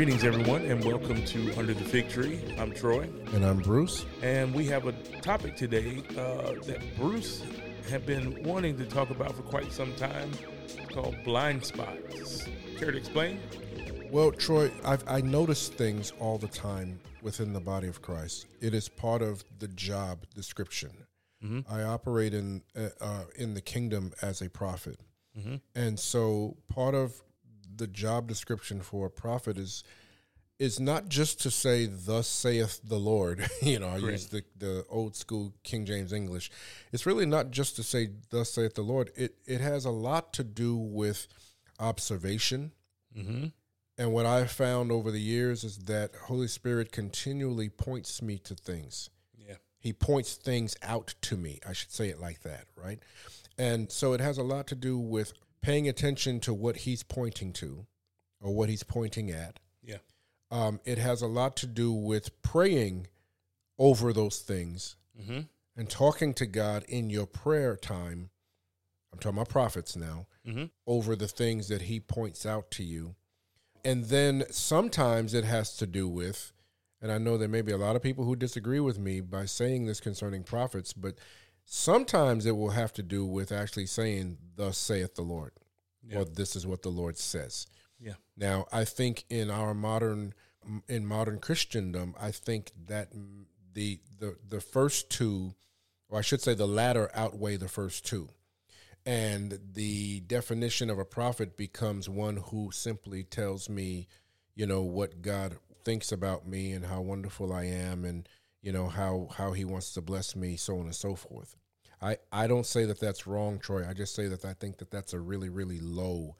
Greetings, everyone, and welcome to Under the Fig Tree. I'm Troy, And I'm Bruce. and we have a topic today uh, that Bruce had been wanting to talk about for quite some time called blind spots. Care to explain? Well, Troy, I've, I notice things all the time within the body of Christ. It is part of the job description. I operate in uh, uh, in the kingdom as a prophet, and so part of the job description for a prophet is is not just to say "Thus saith the Lord." you know, I use the the old school King James English. It's really not just to say "Thus saith the Lord." It it has a lot to do with observation. Mm-hmm. And what I've found over the years is that Holy Spirit continually points me to things. Yeah. He points things out to me. I should say it like that, right? And so it has a lot to do with paying attention to what he's pointing to or what he's pointing at. Yeah. Um, it has a lot to do with praying over those things Mm-hmm. and talking to God in your prayer time. I'm talking about prophets now Mm-hmm. over the things that he points out to you. And then sometimes it has to do with, and I know there may be a lot of people who disagree with me by saying this concerning prophets, but sometimes it will have to do with actually saying, Thus saith the Lord, or this is what the Lord says. Yeah. Now, I think in our modern in modern Christendom, I think that the the the first two, or I should say, the latter outweigh the first two, and the definition of a prophet becomes one who simply tells me, you know, what God thinks about me and how wonderful I am, and you know how how He wants to bless me, so on and so forth. I I don't say that that's wrong, Troy. I just say that I think that that's a really really low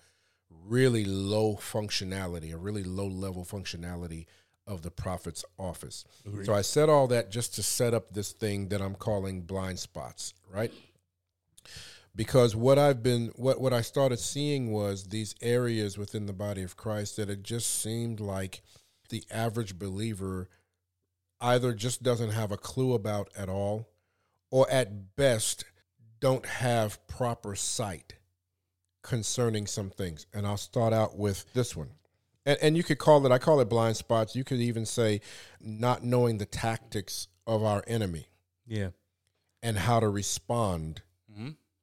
really low functionality, a really low level functionality of the prophet's office. So I said all that just to set up this thing that I'm calling blind spots, right? Because what I've been what what I started seeing was these areas within the body of Christ that it just seemed like the average believer either just doesn't have a clue about at all or at best don't have proper sight concerning some things. And I'll start out with this one. And, and you could call it, I call it blind spots. You could even say not knowing the tactics of our enemy Yeah. and how to respond.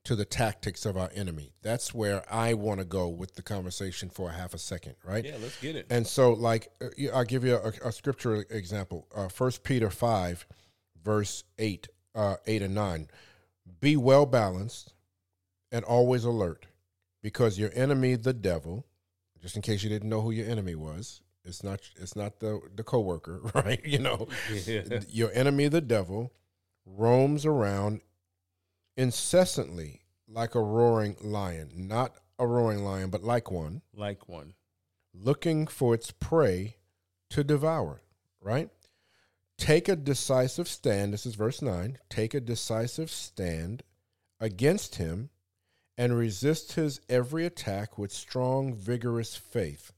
To the tactics of our enemy. That's where I want to go with the conversation for a half a second, right? Yeah, let's get it. And so, like, uh, I'll give you a, a scripture example. Uh, First Peter five, verse eight, uh, eight and nine. Be well balanced and always alert, because your enemy, the devil, just in case you didn't know who your enemy was, it's not it's not the the coworker, right? You know, Yeah. your enemy, the devil, roams around incessantly like a roaring lion, not a roaring lion, but like one Like one. looking for its prey to devour, right? Take a decisive stand. This is verse 9. Take a decisive stand against him and resist his every attack with strong, vigorous faith.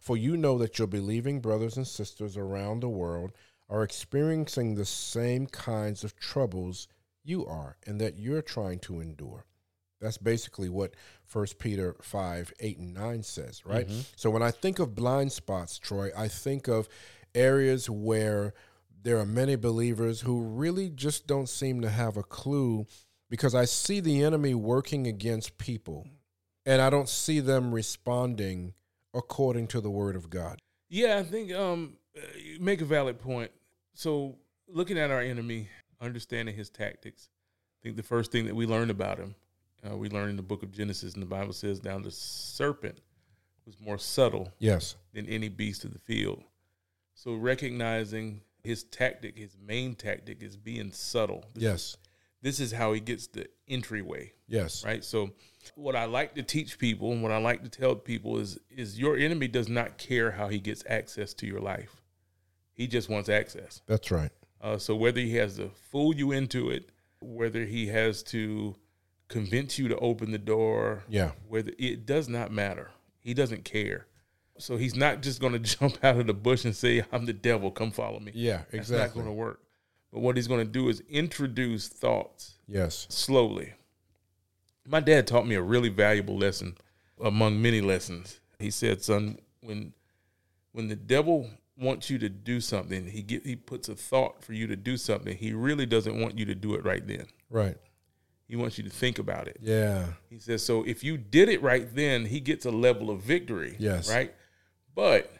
For you know that your believing brothers and sisters around the world are experiencing the same kinds of troubles you are and that you're trying to endure. That's basically what First Peter 5, 8, and 9 says, right? So when I think of blind spots, Troy, I think of areas where there are many believers who really just don't seem to have a clue because I see the enemy working against people and I don't see them responding according to the word of God. Yeah, I think um, uh, you make a valid point. So, looking at our enemy, understanding his tactics, I think the first thing that we learned about him, uh, we learned in the book of Genesis, and the Bible says, "Down the serpent was more subtle Yes. than any beast of the field." So, recognizing his tactic, his main tactic, is being subtle. This Yes. is, this is how he gets the entryway Yes. right so what i like to teach people and what i like to tell people is is your enemy does not care how he gets access to your life he just wants access That's right. Uh, so whether he has to fool you into it whether he has to convince you to open the door Yeah. whether it does not matter he doesn't care so he's not just going to jump out of the bush and say i'm the devil come follow me Yeah, that's exactly. not going to work but what he's going to do is introduce thoughts Yes. slowly. My dad taught me a really valuable lesson among many lessons. He said, "Son, when when the devil wants you to do something, he get he puts a thought for you to do something. He really doesn't want you to do it right then. Right. He wants you to think about it. Yeah. He says, so if you did it right then, he gets a level of victory. Yes. Right. But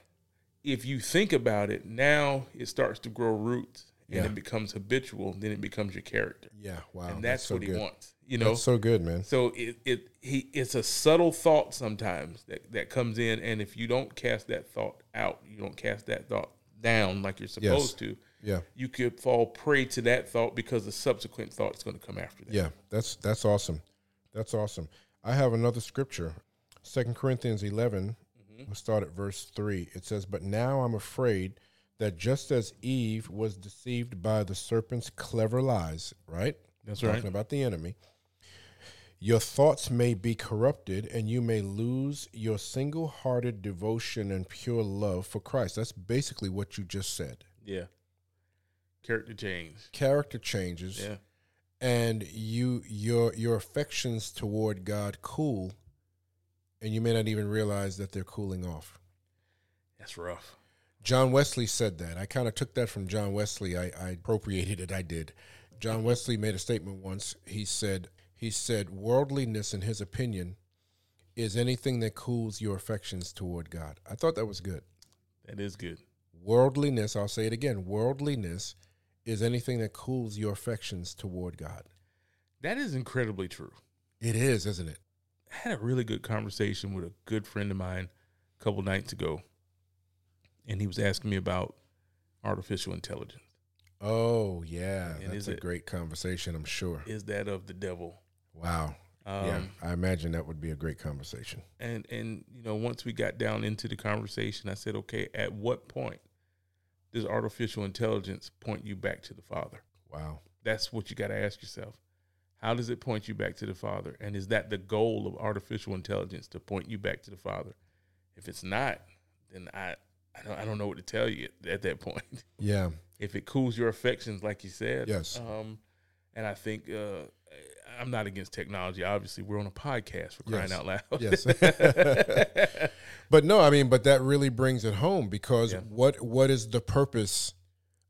if you think about it, now it starts to grow roots and Yeah. it becomes habitual. Then it becomes your character, Yeah. Wow. and that's, so what he good. wants. You know. That's so good, man. so it, it he it's a subtle thought sometimes that that comes in, and if you don't cast that thought out, you don't cast that thought down like you're supposed to. Yeah. You could fall prey to that thought because the subsequent thought is going to come after that. Yeah. That's that's awesome. That's awesome. I have another scripture. Second Corinthians 11 mm-hmm. We'll start at verse 3. It says, But now I'm afraid that just as Eve was deceived by the serpent's clever lies, right? That's Talking right. about the enemy. Your thoughts may be corrupted and you may lose your single hearted devotion and pure love for Christ. That's basically what you just said. Yeah. Character change. Character changes Yeah. and you your your affections toward God cool and you may not even realize that they're cooling off. That's rough. John Wesley said that. I kind of took that from John Wesley. I, I appropriated it. I did. John Wesley made a statement once. He said, he said, worldliness, in his opinion, is anything that cools your affections toward God. I thought that was good. That is good. Worldliness, I'll say it again, worldliness is anything that cools your affections toward God. That is incredibly true. It is, isn't it? I had a really good conversation with a good friend of mine a couple nights ago, and he was asking me about artificial intelligence. Oh, yeah. And That's a it- great conversation, I'm sure. Is that of the devil? Wow. Um, yeah, I imagine that would be a great conversation. and and you know once we got down into the conversation i said okay at what point does artificial intelligence point you back to the father Wow. that's what you got to ask yourself how does it point you back to the father and is that the goal of artificial intelligence to point you back to the father if it's not then i i don't, I don't know what to tell you at, at that point Yeah. if it cools your affections like you said Yes. um and i think uh i'm not against technology obviously we're on a podcast for crying Yes. out loud Yes. But no, I mean, but that really brings it home because Yeah. what what is the purpose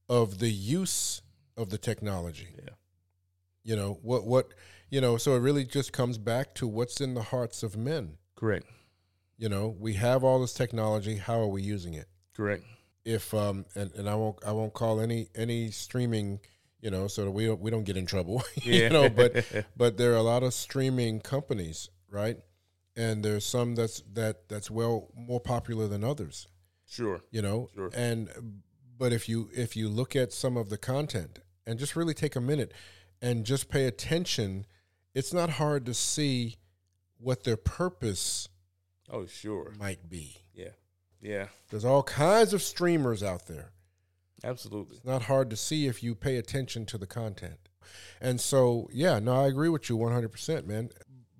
of the use of the technology? yeah You know, what what you know, so it really just comes back to what's in the hearts of men. correct You know, we have all this technology, how are we using it? correct If um and, and I won't I won't call any any streaming, you know, so that we don't we don't get in trouble. you know, but but there are a lot of streaming companies, right? And there's some that's that that's well more popular than others. sure you know Sure. and but if you if you look at some of the content and just really take a minute and just pay attention it's not hard to see what their purpose oh sure might be yeah yeah there's all kinds of streamers out there absolutely it's not hard to see if you pay attention to the content and so yeah no i agree with you 100% man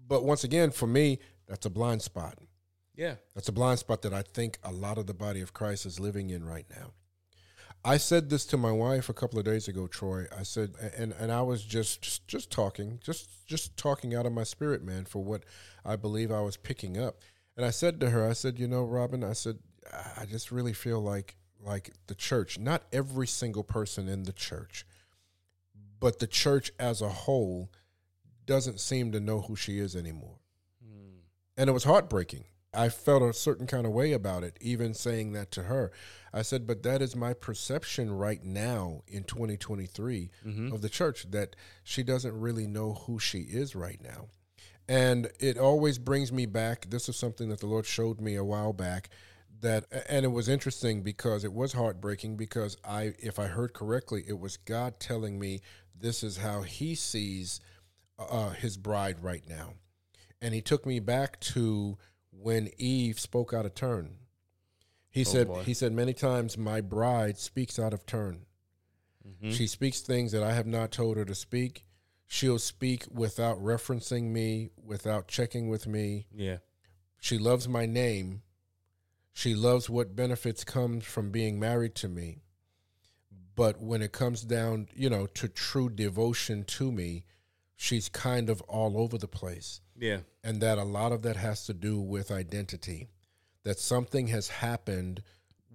but once again for me that's a blind spot yeah That's a blind spot that I think a lot of the body of Christ is living in right now. I said this to my wife a couple of days ago, Troy. I said, and and I was just just, just talking, just just talking out of my spirit, man, for what I believe I was picking up. And I said to her, I said, you know, Robin, I said, I just really feel like like the church, not every single person in the church, but the church as a whole doesn't seem to know who she is anymore Hmm. and it was heartbreaking. I felt a certain kind of way about it, even saying that to her. I said, but that is my perception right now in 2023 Mhm. of the church that she doesn't really know who she is right now. And it always brings me back. This is something that the Lord showed me a while back. That and it was interesting because it was heartbreaking because I, if I heard correctly, it was God telling me this is how He sees uh, His bride right now and he took me back to when Eve spoke out of turn. He said boy. he said many times my bride speaks out of turn. Mhm. She speaks things that I have not told her to speak. She'll speak without referencing me, without checking with me. yeah She loves my name. She loves what benefits comes from being married to me. But when it comes down, you know, to true devotion to me, she's kind of all over the place yeah and that a lot of that has to do with identity that something has happened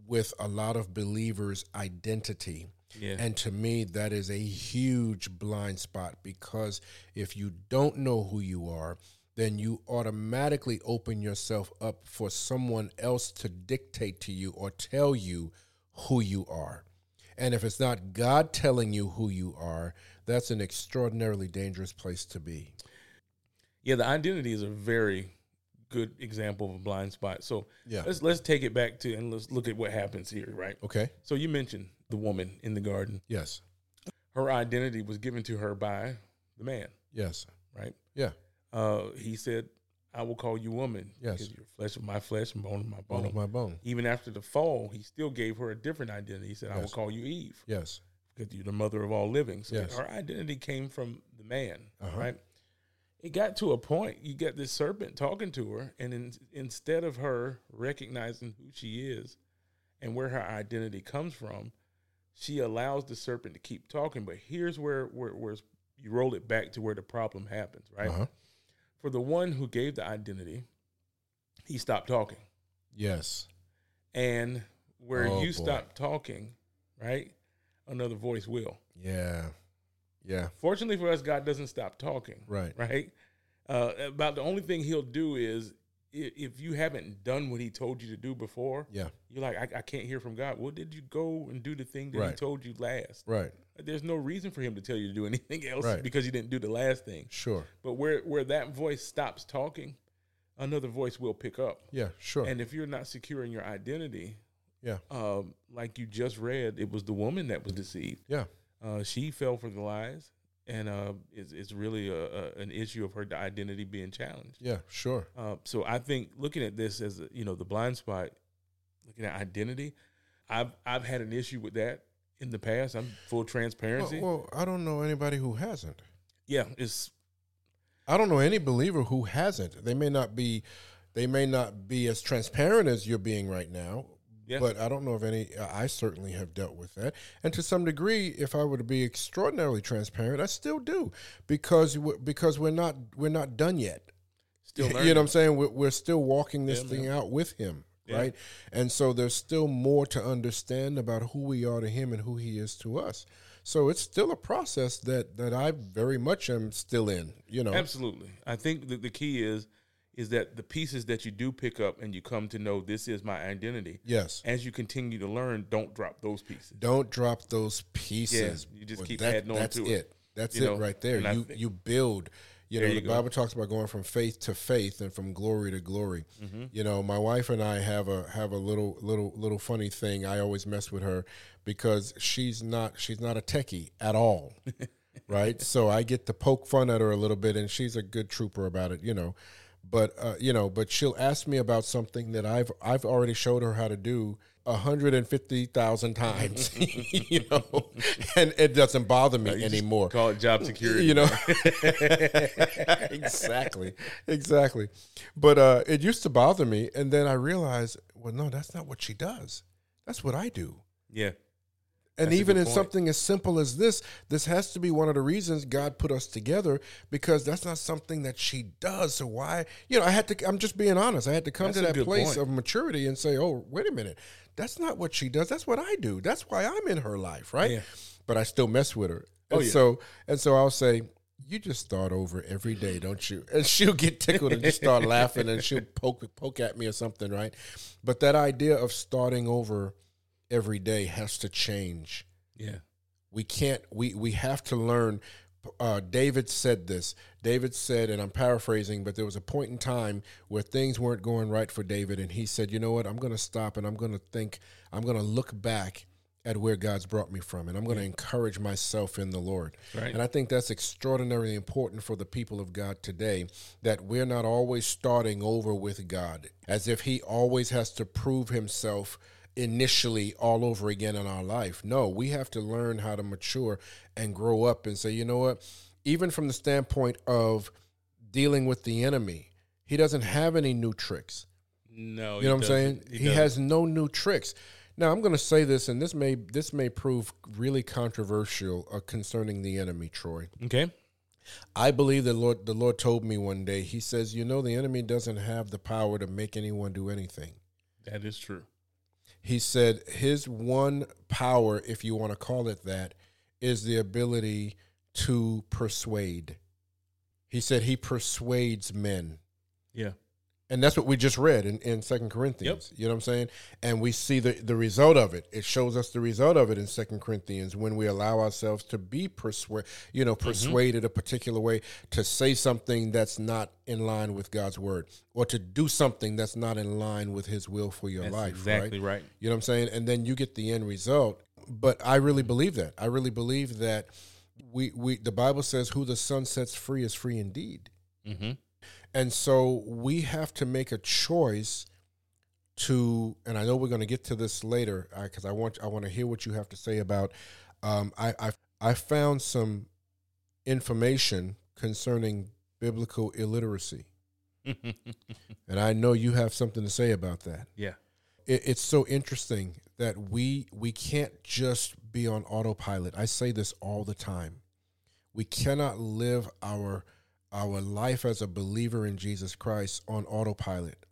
with a lot of believers' identity. Yeah. And to me, that is a huge blind spot because if you don't know who you are, then you automatically open yourself up for someone else to dictate to you or tell you who you are. And if it's not God telling you who you are, that's an extraordinarily dangerous place to be. Yeah, the identity is a very good example of a blind spot. So Yeah. let's let's take it back to and let's look at what happens here, right? Okay. So you mentioned the woman in the garden. Yes. Her identity was given to her by the man, Yes. right? Yeah. Uh, he said, "I will call you woman, Yes. because you're flesh of my flesh and bone of my Bone bone." of my bone. Even after the fall, he still gave her a different identity. He said, "I will call you Eve, Yes. because you're the mother of all living." So Yes. her identity came from the man, Uh-huh. right? It got to a point. You get this serpent talking to her, and in, instead of her recognizing who she is and where her identity comes from, she allows the serpent to keep talking. But here's where where, where you roll it back to where the problem happens, right? Uh-huh. For the one who gave the identity, he stopped talking, Yes. and where Oh, you boy. stop talking, right, another voice will. Yeah. Yeah. Fortunately for us, God doesn't stop talking. Right. Right. Uh, about the only thing He'll do is if you haven't done what He told you to do before, Yeah. you're like, I, I can't hear from God. Well, did you go and do the thing that He told you last? Right. There's no reason for Him to tell you to do anything else Right. because you didn't do the last thing. Sure. But where where that voice stops talking, another voice will pick up. Yeah. Sure. And if you're not secure in your identity, yeah. um, like you just read, it was the woman that was deceived. Yeah. Uh, she fell for the lies, and uh, it's, it's really a, a, an issue of her identity being challenged. Yeah. Sure. Uh, so I think looking at this as you know the blind spot, looking at identity, I've I've had an issue with that in the past. I'm full Well, transparency. well, I don't know anybody who hasn't. yeah, it's I don't know any believer who hasn't. They may not be, they may not be as transparent as you're being right now. Yeah. But I don't know of any. Uh, I certainly have dealt with that, and to some degree, if I were to be extraordinarily transparent, I still do, because because we're not we're not done yet. still you know what I'm saying? We're, we're still walking this Yeah, thing man. out with him, Yeah. right? And so there's still more to understand about who we are to him and who he is to us. So it's still a process that that I very much am still in. You know, Absolutely. I think that the key is is that the pieces that you do pick up and you come to know this is my identity. yes. As you continue to learn, don't drop those pieces. Don't drop those pieces. you just Well, keep that- adding on that's to it. That's it. That's You it know, right there. and You think- you build. You know, There the go. Bible talks about going from faith to faith and from glory to glory. Mm-hmm. You know, my wife and I have a have a little little little funny thing. I always mess with her because she's not she's not a techie at all. right? So I get to poke fun at her a little bit and she's a good trooper about it, you know. But uh, you know, but she'll ask me about something that I've I've already showed her how to do hundred and fifty thousand times, you know, and it doesn't bother me anymore. Call it job security. You know, exactly, exactly. But uh, it used to bother me, and then I realized, well, no, that's not what she does. That's what I do. yeah. And That's even in point. something as simple as this, this has to be one of the reasons God put us together because that's not something that she does. So why, you know, I had to, I'm just being honest. I had to come That's to that place point. of maturity and say, oh, wait a minute. That's not what she does. That's what I do. That's why I'm in her life, right? Yeah. But I still mess with her. Oh, and yeah. so, and so I'll say, you just start over every day, don't you? And she'll get tickled and just start laughing and she'll poke poke at me or something, right? But that idea of starting over every day has to change. Yeah. we can't we we have to learn uh, david said this. David said and i'm paraphrasing but there was a point in time where things weren't going right for david and he said you know what? I'm going to stop and i'm going to think i'm going to look back at where god's brought me from and i'm going to encourage myself in the lord. Right. and i think that's extraordinarily important for the people of god today that we're not always starting over with god as if he always has to prove himself initially all over again in our life. No, we have to learn how to mature and grow up and say, you know what? Even from the standpoint of dealing with the enemy, he doesn't have any new tricks. No. You know what I'm saying? He, doesn't. has no new tricks. Now I'm going to say this, and this may this may prove really controversial uh, concerning the enemy, Troy. Okay. I believe the Lord the Lord told me one day. He says, "You know, the enemy doesn't have the power to make anyone do anything. That is true. He said his one power, if you want to call it that, is the ability to persuade. He said he persuades men. Yeah. And that's what we just read in, in 2 Corinthians. You know what I'm saying? And we see the, the result of it. It shows us the result of it in 2 Corinthians when we allow ourselves to be persuaded, you know, persuaded a particular way to say something that's not in line with God's word or to do something that's not in line with his will for your That's life. exactly right? right. You know what I'm saying? And then you get the end result. But I really believe that. I really believe that we we the Bible says who the Son sets free is free indeed. Mm-hmm. And so we have to make a choice to, and I know we're going to get to this later because I want I want to hear what you have to say about. Um, I, I I found some information concerning biblical illiteracy, and I know you have something to say about that. yeah. It, it's so interesting that we we can't just be on autopilot. I say this all the time. We cannot live our our life as a believer in Jesus Christ on autopilot.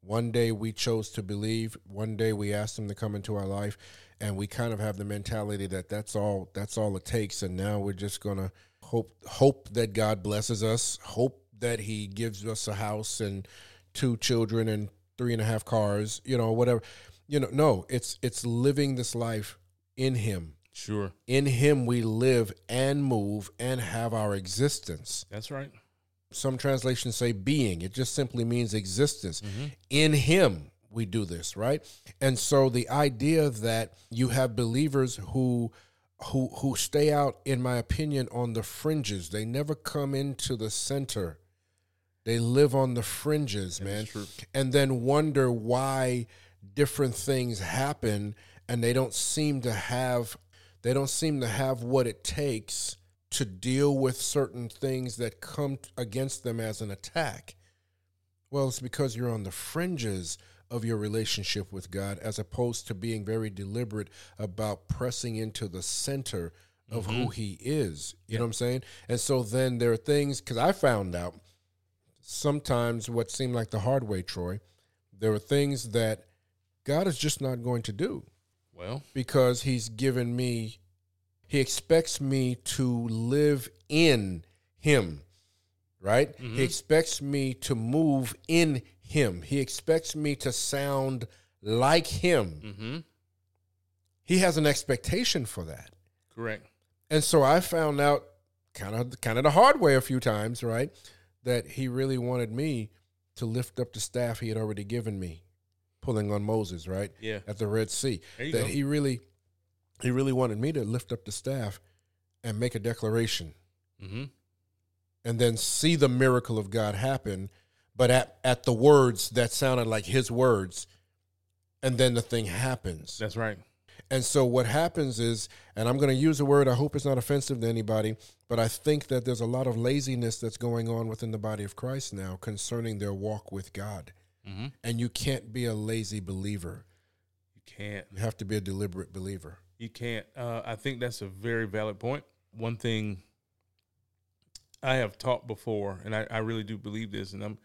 One day we chose to believe, one day we asked him to come into our life and we kind of have the mentality that that's all that's all it takes and now we're just going to hope hope that God blesses us, hope that he gives us a house and two children and three and a half cars, you know, whatever. You know, no, it's it's living this life in him. Sure. In him we live and move and have our existence That's right. Some translations say being. It just simply means existence. In him we do this right? And so the idea that you have believers who who who stay out in my opinion on the fringes. They never come into the center. They live on the fringes man. and then wonder why different things happen and they don't seem to have they don't seem to have what it takes to deal with certain things that come against them as an attack. Well it's because you're on the fringes of your relationship with God as opposed to being very deliberate about pressing into the center of who mm-hmm. he is. You know what i'm saying? And so then there are things because i found out sometimes what seemed like the hard way troy there are things that god is just not going to do Well, because he's given me he expects me to live in him right he expects me to move in him he expects me to sound like him mm-hmm. he has an expectation for that correct. and so i found out kind of kind of the hard way a few times right that he really wanted me to lift up the staff he had already given me pulling on moses right Yeah. at the red sea There you that go. he really he really wanted me to lift up the staff and make a declaration Mm-hmm. and then see the miracle of God happen, but at, at the words that sounded like his words, and then the thing happens. That's right. And so what happens is, and I'm going to use a word, I hope it's not offensive to anybody, but I think that there's a lot of laziness that's going on within the body of Christ now concerning their walk with God. Mm-hmm. And you can't be a lazy believer. You can't. You have to be a deliberate believer. You can't. Uh, I think that's a very valid point. One thing I have taught before, and I, I really do believe this, and I'm,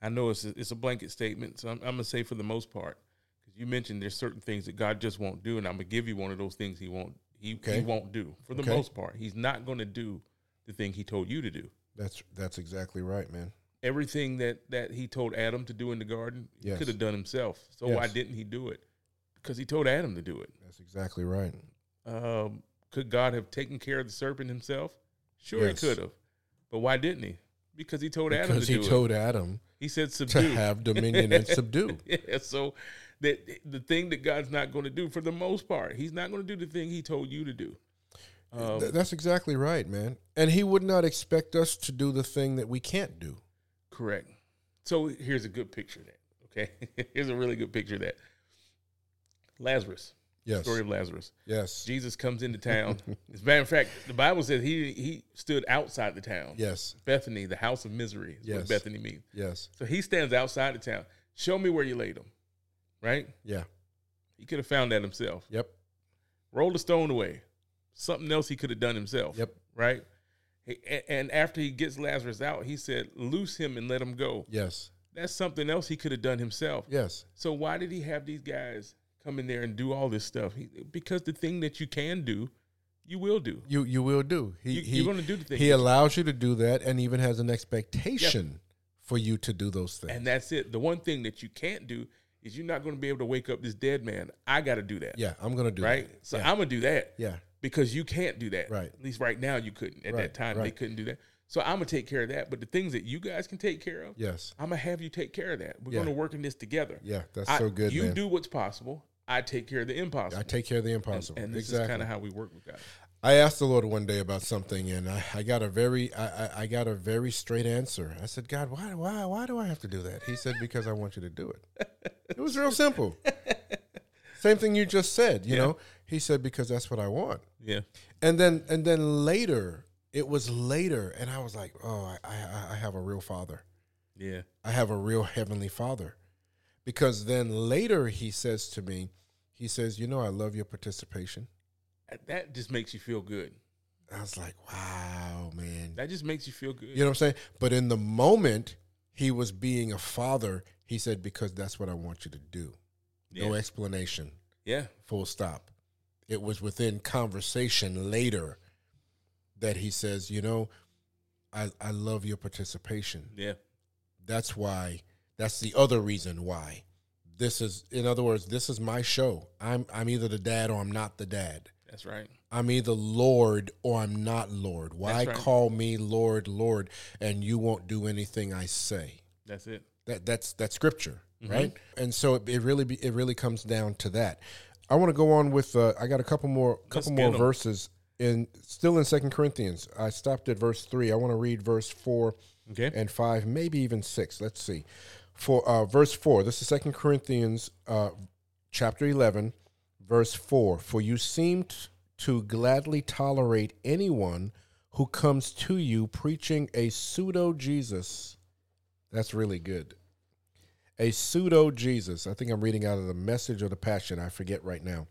I know it's a, it's a blanket statement, so I'm, I'm gonna say for the most part, because you mentioned there's certain things that God just won't do, and I'm gonna give you one of those things He won't He, Okay. he won't do for the Okay. most part. He's not gonna do the thing He told you to do. That's that's exactly right, man. Everything that that He told Adam to do in the garden, he could have done himself. So why didn't He do it? Because He told Adam to do it. That's exactly right. Um, could God have taken care of the serpent himself? Sure, Yes. he could have. But why didn't he? Because he told Adam Because to he do told Adam. He said to subdue. have dominion and subdue. yeah, so that the thing that God's not going to do for the most part, he's not going to do the thing he told you to do. Um, Th- That's exactly right, man. And he would not expect us to do the thing that we can't do. correct. So here's a good picture of that. Okay, here's a really good picture of that. Lazarus, Yes. story of Lazarus. Yes. Jesus comes into town. As a matter of fact, the Bible says he he stood outside the town. Yes. Bethany, the house of misery. Is Yes. what Bethany means. Yes. So he stands outside the town. Show me where you laid him. Right? Yeah. He could have found that himself. Yep. Roll the stone away. Something else he could have done himself. Yep. Right? He- And after he gets Lazarus out, he said, Loose him and let him go. Yes. That's something else he could have done himself. Yes. So why did he have these guys come in there and do all this stuff? He, because the thing that you can do, you will do. You you will do. He, You, he, you're going to do the thing. he allows you to do that and even has an expectation for you to do those things. and that's it. The one thing that you can't do is you're not going to be able to wake up this dead man. I got to do that. yeah, I'm gonna do that. Right. that. So yeah. I'm going to do that. yeah. because you can't do that. Right. At least right now you couldn't. At Right, that time they couldn't do that. So I'm gonna take care of that. But the things that you guys can take care of, Yes. I'm gonna have you take care of that. We're Yeah. gonna work in this together. Yeah, that's I- so good, You man. do what's possible. I take care of the impossible. I take care of the impossible. and this exactly. is kind of how we work with God. I asked the Lord one day about something, and I, I got a very, I, I, I got a very straight answer. I said, God, why, why, why do I have to do that? He said, Because I want you to do it. It was real simple. Same thing you just said. You Yeah. know, he said, Because that's what I want. Yeah. And then, and then later, it was later, and I was like, Oh, I, I, I have a real father. Yeah. I have a real heavenly father. Because then later he says to me, he says, You know, I love your participation. That just makes you feel good. I was like, Wow, man. That just makes you feel good. You know what I'm saying? But in the moment he was being a father, he said, Because that's what I want you to do. yeah. No explanation, yeah. full stop. It was within conversation later that he says, You know, I, I love your participation. Yeah. That's why, that's the other reason why. This is, in other words, this is my show. I'm, I'm either the dad or I'm not the dad. That's right. I'm either Lord or I'm not Lord. Why right. call me Lord, Lord, and you won't do anything I say? That's it. That that's that's scripture, Mm-hmm. right? And so it, it really be, it really comes down to that. I want to go on with uh, I got a couple more couple more verses in still in Second Corinthians. I stopped at verse three. I want to read verse four Okay. and five, maybe even six. Let's see. For uh, verse four, this is Second Corinthians uh, chapter eleven, verse four. For you seem to gladly tolerate anyone who comes to you preaching a pseudo Jesus. That's really good. A pseudo Jesus. I think I'm reading out of the message or the passion. I forget right now.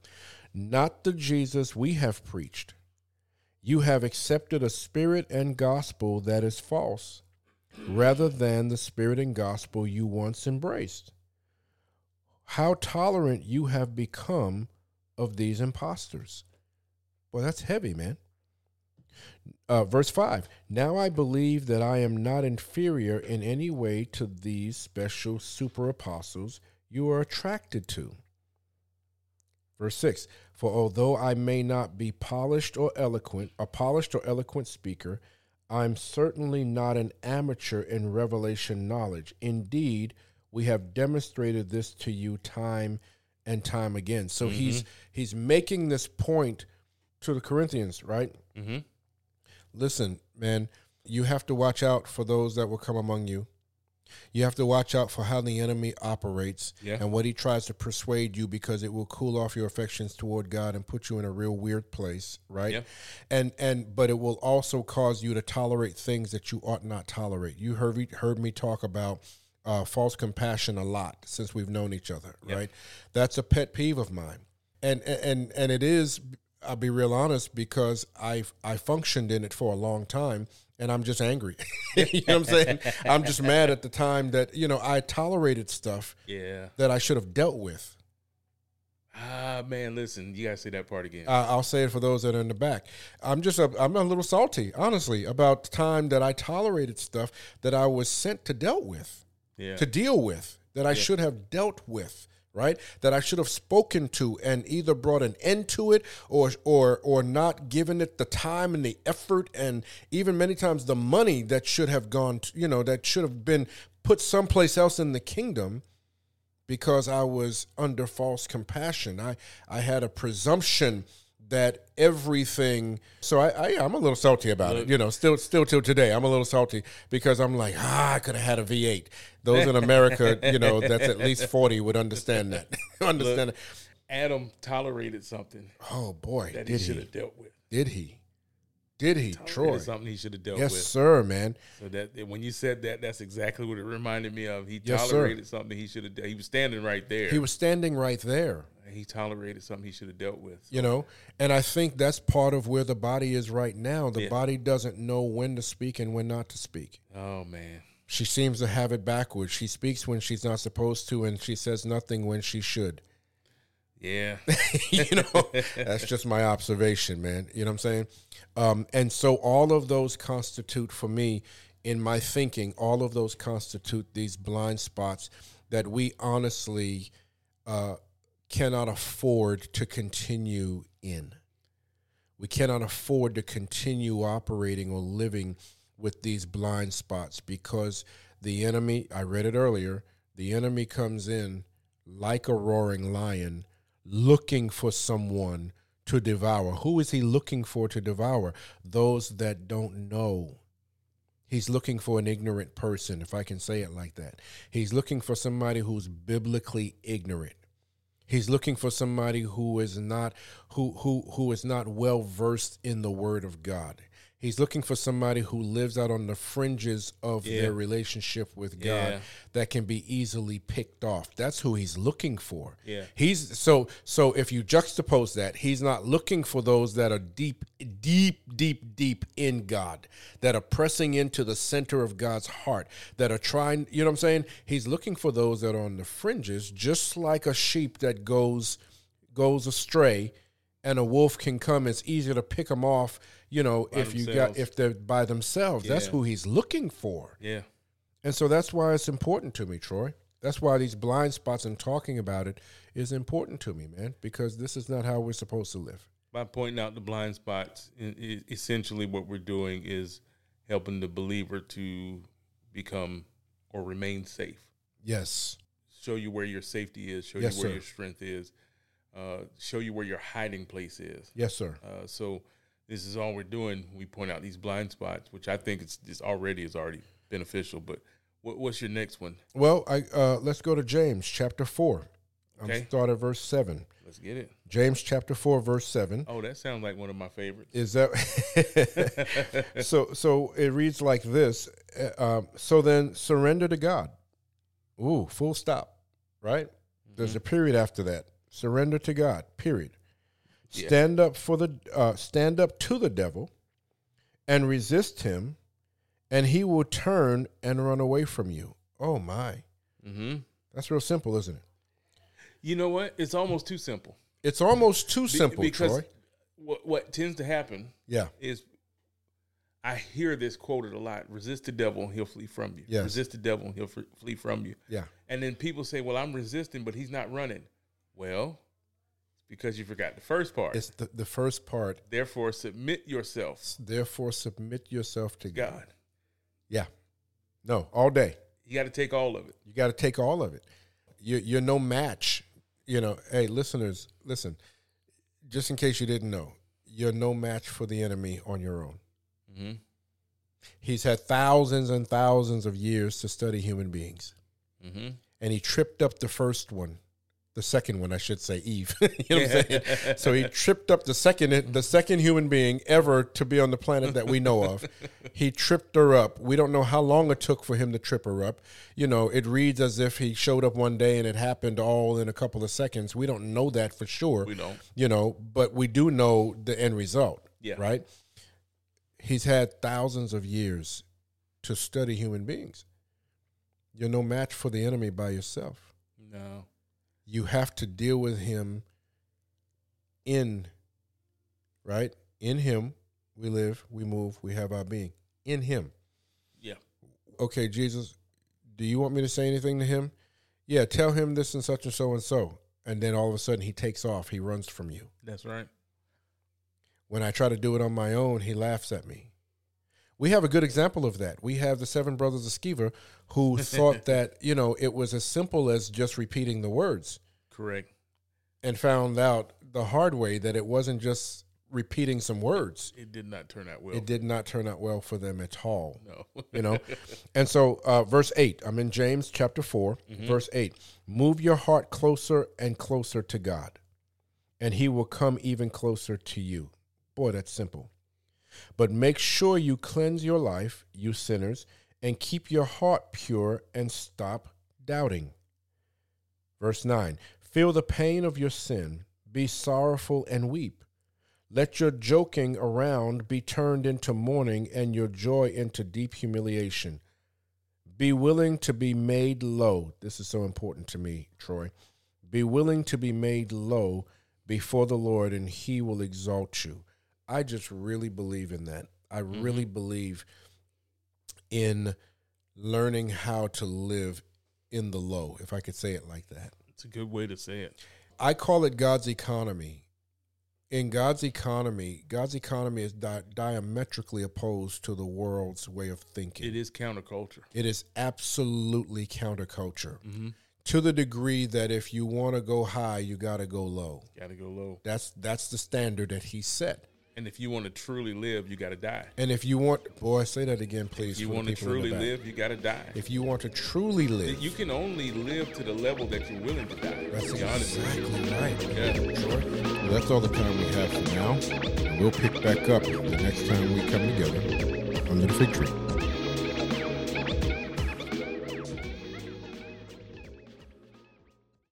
Not the Jesus we have preached. You have accepted a spirit and gospel that is false rather than the spirit and gospel you once embraced. How tolerant you have become of these impostors. Well, that's heavy, man. Uh, verse 5 Now I believe that I am not inferior in any way to these special super apostles you are attracted to. Verse 6 For although I may not be polished or eloquent, a polished or eloquent speaker, I'm certainly not an amateur in revelation knowledge. Indeed, we have demonstrated this to you time and time again. So he's he's making this point to the Corinthians, right? Mm-hmm. Listen, man, you have to watch out for those that will come among you. You have to watch out for how the enemy operates Yeah. and what he tries to persuade you because it will cool off your affections toward God and put you in a real weird place, right? Yeah. And and but it will also cause you to tolerate things that you ought not tolerate. You heard me, heard me talk about uh, false compassion a lot since we've known each other, Yeah. right? That's a pet peeve of mine, and and and it is. I'll be real honest because I I functioned in it for a long time, and I'm just angry. you know what I'm saying? I'm just mad at the time that you know I tolerated stuff Yeah. that I should have dealt with. Ah man, listen, you gotta say that part again. Uh, I'll say it for those that are in the back. I'm just a, I'm a little salty, honestly, about the time that I tolerated stuff that I was sent to dealt with, yeah. to deal with, that I should have dealt with, right? That I should have spoken to and either brought an end to it or or or not given it the time and the effort and even many times the money that should have gone, to, you know, that should have been put someplace else in the kingdom because I was under false compassion. I, I had a presumption that everything so I, I I'm a little salty about it. You know, still still till today. I'm a little salty because I'm like, ah, I could have had a V eight. Those in America, you know, that's at least forty would understand that. understand it. Adam tolerated something Oh boy, that he did should he? have dealt with. Did he? Did he? Troy. Tolerated something he should have dealt Yes, with. sir, man. So that that when you said that, that's exactly what it reminded me of. He Yes, sir. tolerated something he should have. He was standing right there. He was standing right there. He tolerated something he should have dealt with. you know and i think that's part of where the body is right now the Yeah. body doesn't know when to speak and when not to speak Oh man, she seems to have it backwards she speaks when she's not supposed to and she says nothing when she should Yeah. you know, that's just my observation, man. You know what I'm saying? Um, and so all of those constitute for me, in my thinking, all of those constitute these blind spots that we honestly uh, cannot afford to continue in. We cannot afford to continue operating or living with these blind spots because the enemy, I read it earlier, the enemy comes in like a roaring lion looking for someone to devour. Who is he looking for to devour? Those that don't know. He's looking for an ignorant person, if I can say it like that. He's looking for somebody who's biblically ignorant. He's looking for somebody who is not who who who is not well versed in the word of God. He's looking for somebody who lives out on the fringes of Yeah. their relationship with God Yeah. that can be easily picked off. That's who he's looking for. Yeah. He's so so if you juxtapose that, he's not looking for those that are deep deep deep deep in God, that are pressing into the center of God's heart, that are trying, you know what I'm saying? He's looking for those that are on the fringes just like a sheep that goes goes astray and a wolf can come it's easier to pick them off, you know, By if you got if they're by themselves. That's who he's looking for. Yeah. And so that's why it's important to me, Troy. That's why these blind spots and talking about it is important to me, man, because this is not how we're supposed to live. By pointing out the blind spots, essentially what we're doing is helping the believer to become or remain safe. Yes. Show you where your safety is. Show Yes, you where sir. your strength is. Uh, show you where your hiding place is. Yes, sir. Uh, so this is all we're doing. We point out these blind spots, which I think it's, it's already is already beneficial. But what, what's your next one? Well, I uh, let's go to James chapter 4. I'm Okay. start at verse 7. Let's get it. James chapter 4 verse 7 Oh, that sounds like one of my favorites. is that so so it reads like this uh, um, so then surrender to God. Ooh, full stop, right? There's a period after that. Surrender to God. Period. Yeah. Stand up for the uh, stand up to the devil, and resist him, and he will turn and run away from you. Oh my, mm-hmm. that's real simple, isn't it? You know what? It's almost too simple. It's almost too Be- simple, because Troy. What, what tends to happen Yeah, is I hear this quoted a lot: "Resist the devil, and he'll flee from you." Yes. Resist the devil, and he'll fr- flee from you. yeah, And then people say, "Well, I'm resisting, but he's not running." Well, it's because you forgot the first part. it's the the first part. Therefore, submit yourself Therefore, submit yourself to God. God. Yeah, no, all day. You got to take all of it. You got to take all of it. You, you're no match. You know, hey, listeners, listen. Just in case you didn't know, you're no match for the enemy on your own. Mm-hmm. He's had thousands and thousands of years to study human beings, hmm and he tripped up the first one, the second one, I should say, Eve. you know what I'm saying? so he tripped up the second, the second human being ever to be on the planet that we know of. He tripped her up. We don't know how long it took for him to trip her up. You know, it reads as if he showed up one day and it happened all in a couple of seconds. We don't know that for sure. We don't. You know, but we do know the end result. Yeah. Right? He's had thousands of years to study human beings. You're no match for the enemy by yourself. No. You have to deal with him in, right? In him, we live, we move, we have our being. In him. Yeah. Okay, Jesus, do you want me to say anything to him? Yeah, tell him this and such and so and so. And then all of a sudden he takes off, he runs from you. That's right. When I try to do it on my own, he laughs at me. We have a good example of that. We have the seven brothers of Sceva who thought that, you know, it was as simple as just repeating the words Correct. and found out the hard way that it wasn't just repeating some words. It did not turn out well. It did not turn out well for them at all. No. You know? and so, uh, verse 8, I'm in James chapter 4, verse 8. Move your heart closer and closer to God, and he will come even closer to you. Boy, that's simple. But make sure you cleanse your life, you sinners, and keep your heart pure and stop doubting. Verse 9 Feel the pain of your sin, be sorrowful and weep. Let your joking around be turned into mourning and your joy into deep humiliation. Be willing to be made low. This is so important to me, Troy. Be willing to be made low before the Lord, and he will exalt you. I just really believe in that. I really believe in learning how to live in the low, if I could say it like that. It's a good way to say it. I call it God's economy. In God's economy, God's economy is di- diametrically opposed to the world's way of thinking. It is counterculture. It is absolutely counterculture Mm-hmm. to the degree that if you want to go high, you got to go low. Got to go low. That's that's the standard that he set. And if you want to truly live, you got to die. And if you want, boy, say that again, please. If you want to people in the truly live, you got to die. If you want to truly live, You can only live to the level that you're willing to die. that's to exactly right. Yeah. Well, that's all the time we have for now. We'll pick back up the next time we come together under the fig tree.